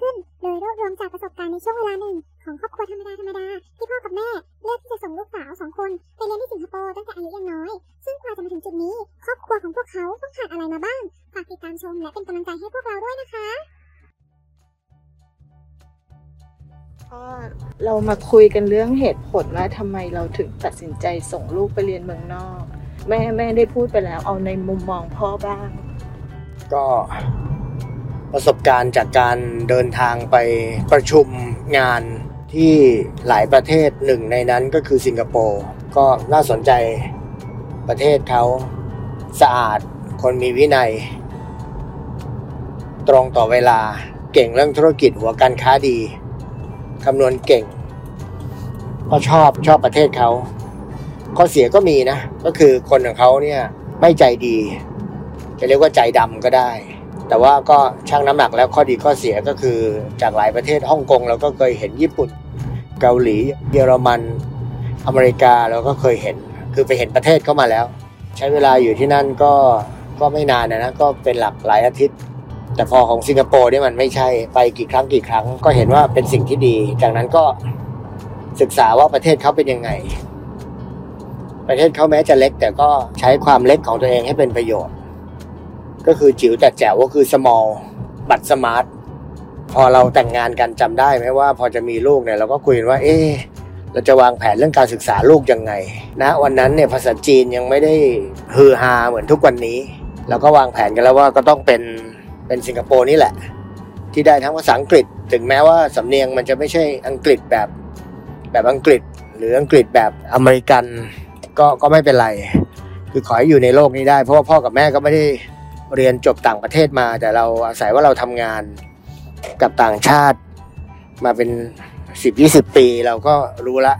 ขึ้นโดยรวบรวมจากประสบการณ์ในช่วงเวลาหนึ่งของครอบครัวธรรมดาธรรมดาที่พ่อกับแม่เลือกที่จะส่งลูกสาวสองคนไปเรียนที่สิงคโปร์ตั้งแต่อายุยังน้อยซึ่งกว่าจะมาถึงจุดนี้ครอบครัวของพวกเขาต้องผ่านอะไรมาบ้าง ฝากติดตามชมและเป็นกำลังใจให้พวกเราด้วยนะคะ ก็เรามาคุยกันเรื่องเหตุผลว่าทำไมเราถึงตัดสินใจส่งลูกไปเรียนเมืองนอก แม่แม่ได้พูดไปแล้ว เอาในมุมมองพ่อบ้าง ก็ประสบการณ์จากการเดินทางไปประชุมงานที่หลายประเทศหนึ่งในนั้นก็คือสิงคโปร์ก็น่าสนใจประเทศเขาสะอาด คนมีวินัย ตรงต่อเวลาเก่งเรื่องธุรกิจหัวการค้าดี คำนวณเก่ง ก็ชอบชอบประเทศเขาข้อเสียก็มีนะ ก็คือคนของเขาเนี่ยไม่ใจดี จะเรียกว่าใจดำก็ได้ แต่ว่าก็ช่างน้ำหนักแล้วข้อดีข้อเสียก็คือจากหลายประเทศฮ่องกงเราก็เคยเห็นญี่ปุ่น เกาหลี เยอรมัน อเมริกาเราก็เคยเห็น คือไปเห็นประเทศเข้ามาแล้ว ใช้เวลาอยู่ที่นั่นก็ก็ไม่นานนะนะก็เป็นหลักหลายอาทิตย์ แต่พอของสิงคโปร์เนี่ยมันไม่ใช่ไปกี่ครั้งกี่ครั้ง ก็เห็นว่าเป็นสิ่งที่ดี จากนั้นก็ศึกษาว่าประเทศเขาเป็นยังไง ประเทศเขาแม้จะเล็ก แต่ก็ใช้ความเล็กของตัวเองให้เป็นประโยชน์ ก็คือจิ๋วแต่แจ๋วก็คือ small บัตรสมาร์ทพอเราแต่งงานกันจำได้ไหมว่า พอจะมีลูกเนี่ยเราก็คุยกันว่า เอ๊เราจะวางแผนเรื่องการศึกษาลูกยังไงนะวันนั้นเนี่ยภาษาจีนยังไม่ได้ฮือฮาเหมือนทุกวันนี้ เราก็วางแผนกันแล้วว่าก็ต้องเป็น เป็นสิงคโปร์นี่แหละ ที่ได้ทั้งภาษาอังกฤษ ถึงแม้ว่าสำเนียงมันจะไม่ใช่อังกฤษแบบแบบอังกฤษ หรืออังกฤษแบบอเมริกันก็ก็ไม่เป็นไร คือขอให้อยู่ในโลกนี้ได้ เพราะว่าพ่อกับแม่ก็ไม่ได้เรียนจบต่างประเทศมา แต่เราอาศัยว่าเราทำงานกับต่างชาติมาเป็นสิบยี่สิบปีเราก็รู้ละ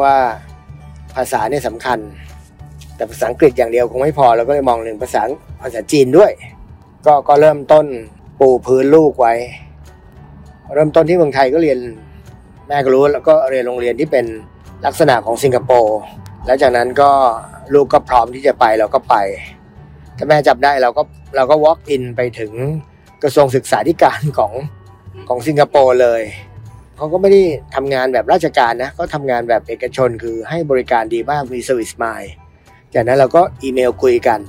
ว่าภาษาเนี่ยสำคัญ แต่ภาษาอังกฤษอย่างเดียวคงไม่พอเราก็เลยมองถึงภาษาภาษาจีนด้วย ก็ก็เริ่มต้นปูพื้นลูกไว้ เริ่มต้นที่เมืองไทยก็เรียนแม่ก็รู้แล้วก็เรียนโรงเรียนที่เป็นลักษณะของสิงคโปร์แล้วจากนั้นก็ลูกก็พร้อมที่จะไปเราก็ไปถ้าแม่จับได้เราก็เราก็ walk in ไปถึงกระทรวงศึกษาธิการของของสิงคโปร์เลยเขาก็ไม่ได้ทำงานแบบราชการนะก็ทำงานแบบเอกชนคือให้บริการดีมากมี service mind จากนั้นเราก็อีเมลคุยกัน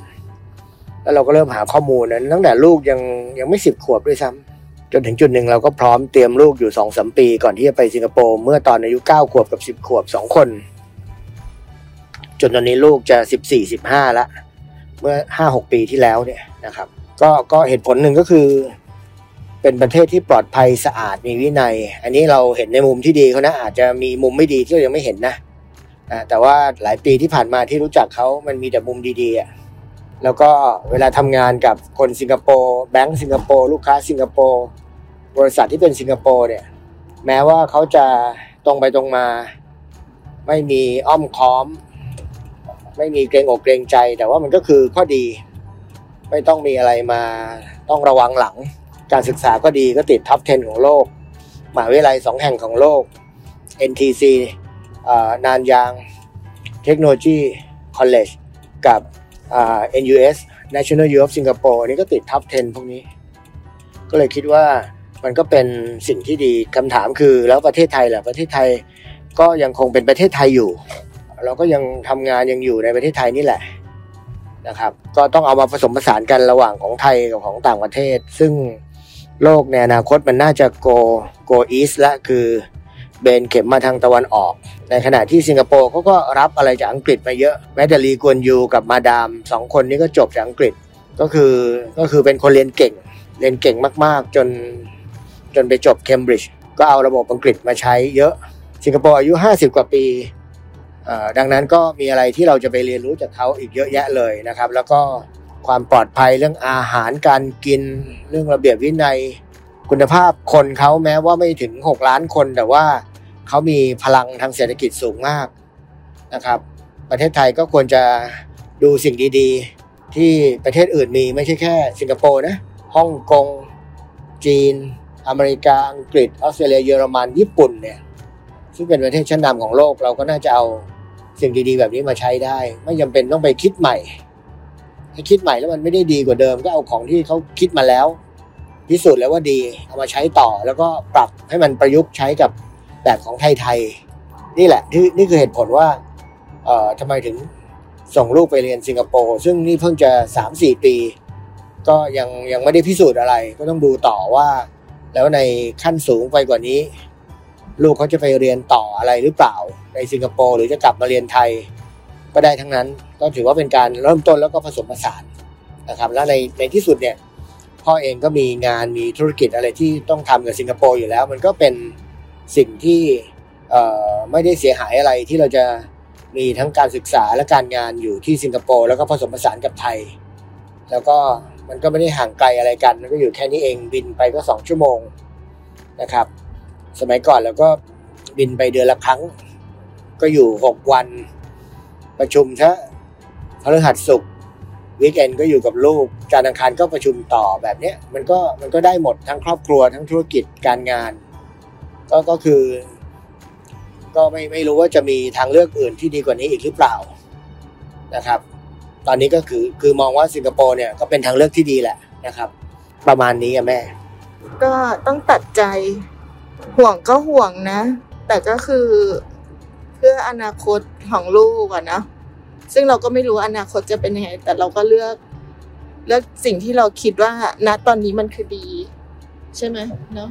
แล้วเราก็เริ่มหาข้อมูลนั้นตั้งแต่ลูกยังยังไม่สิบขวบด้วยซ้ำจนถึงจุดหนึ่งเราก็พร้อมเตรียมลูกอยู่สองสมปี ก่อนที่จะไปสิงคโปร์เมื่อตอนอายุเก้าขวบกับสิบขวบสองคน จนตอนนี้ลูกจะสิบสี่สิบห้าละเมื่อห้าหกปีที่แล้วเนี่ยนะครับ ก็ก็เหตุผลหนึ่งก็คือ เป็นประเทศที่ปลอดภัยสะอาดมีวินัย อันนี้เราเห็นในมุมที่ดีเขานะ อาจจะมีมุมไม่ดีที่เรายังไม่เห็นนะแต่ว่าหลายปีที่ผ่านมาที่รู้จักเขามันมีแต่มุมดีๆอะ แล้วก็เวลาทำงานกับคนสิงคโปร์แบงก์สิงคโปร์ลูกค้าสิงคโปร์บริษัทที่เป็นสิงคโปร์เนี่ยแม้ว่าเขาจะตรงไปตรงมา ไม่มีอ้อมค้อม ไม่มีเกรงอกเกรงใจ แต่ว่ามันก็คือข้อดี ไม่ต้องมีอะไรมาต้องระวังหลัง การศึกษาก็ดีก็ติดท็อป 10 ของโลกมหาวิทยาลัยสองแห่งของโลก NTC นานยางเทคโนโลยีคอลเลจกับ NUS National U of Singapore อันนี้ก็ติดท็อป 10 พวกนี้ ก็เลยคิดว่ามันก็เป็นสิ่งที่ดีคำถามคือแล้วประเทศไทยแหละประเทศไทยก็ยังคงเป็นประเทศไทยอยู่ เราก็ยังทำงานยังอยู่ในประเทศไทยนี่แหละนะครับ ก็ต้องเอามาผสมผสานกันระหว่างของไทยกับของต่างประเทศ ซึ่งโลกในอนาคตมันน่าจะ go go east ละคือ เบนเข็มมาทางตะวันออก ในขณะที่สิงคโปร์เขาก็รับอะไรจากอังกฤษมาเยอะ แม้แต่ลีกวนยูกับมาดามสองคนนี้ก็จบจากอังกฤษก็คือก็คือเป็นคนเรียนเก่ง เรียนเก่งมากๆ จนจนไปจบเคมบริดจ์ก็เอาระบบอังกฤษมาใช้เยอะ สิงคโปร์อายุ 50 กว่าปีดังนั้นก็มีอะไรที่เราจะไปเรียนรู้จากเขาอีกเยอะแยะเลยนะครับ แล้วก็ความปลอดภัยเรื่องอาหารการกินเรื่องระเบียบวินัย คุณภาพคนเขาแม้ว่าไม่ถึง 6 ล้านคน แต่ว่าเขามีพลังทางเศรษฐกิจสูงมากนะครับ ประเทศไทยก็ควรจะดูสิ่งดีๆ ที่ประเทศอื่นมีไม่ใช่แค่ สิงคโปร์นะฮ่องกง จีน อเมริกา อังกฤษ ออสเตรเลียเยอรมันญี่ปุ่นเนี่ยซึ่งเป็นประเทศชั้นนำของโลกเราก็น่าจะเอาสิ่งดีๆ แบบนี้มาใช้ได้ ไม่จำเป็นต้องไปคิดใหม่ถ้าคิดใหม่แล้วมันไม่ได้ดีกว่าเดิมก็เอาของที่เขาคิดมาแล้ว พิสูจน์แล้วว่าดีเอามาใช้ต่อแล้วก็ปรับให้มันประยุกต์ใช้กับแบบของไทยๆนี่แหละที่นี่คือเหตุผลว่าเอ่อทำไมถึงส่งลูกไปเรียนสิงคโปร์ซึ่งนี่เพิ่งจะสามสี่ปี ก็ยังยังไม่ได้พิสูจน์อะไร ก็ต้องดูต่อว่า แล้วในขั้นสูงไปกว่านี้ ลูกเขาจะไปเรียนต่ออะไรหรือเปล่า ในสิงคโปร์หรือจะกลับมาเรียนไทย ก็ได้ทั้งนั้น ก็ถือว่าเป็นการเริ่มต้นแล้วก็ผสมผสานนะครับ แล้วในในที่สุดเนี่ย พ่อเองก็มีงานมีธุรกิจอะไรที่ต้องทำกับสิงคโปร์อยู่แล้ว มันก็เป็นสิ่งที่ไม่ได้เสียหายอะไรที่เราจะมีทั้งการศึกษาและการงานอยู่ที่สิงคโปร์แล้วก็ผสมผสานกับไทย แล้วก็มันก็ไม่ได้ห่างไกลอะไรกันมันก็อยู่แค่นี้เองบินไปก็สองชั่วโมงนะครับ สมัยก่อนเราก็บินไปเดือนละครั้ง ก็อยู่หกวันประชุมซะพฤหัสศุกร์ วีคเอนก็อยู่กับลูกจารอังคารก็ประชุมต่อแบบเนี้ยมันก็มันก็ได้หมดทั้งครอบครัวทั้งธุรกิจการงาน ก็ก็คือ ก็ไม่ไม่รู้ว่าจะมีทางเลือกอื่นที่ดีกว่านี้อีกหรือเปล่านะครับ ตอนนี้ก็คือคือมองว่าสิงคโปร์เนี่ยก็เป็นทางเลือกที่ดีแหละนะครับ ประมาณนี้อะแม่ ก็ต้องตัดใจห่วงก็ห่วงนะ แต่ก็คือเพื่ออนาคตของลูกอะนะ ซึ่งเราก็ไม่รู้อนาคตจะเป็นยังไง แต่เราก็เลือก เลือกสิ่งที่เราคิดว่าณตอนนี้มันคือดี ใช่ไหมเนาะ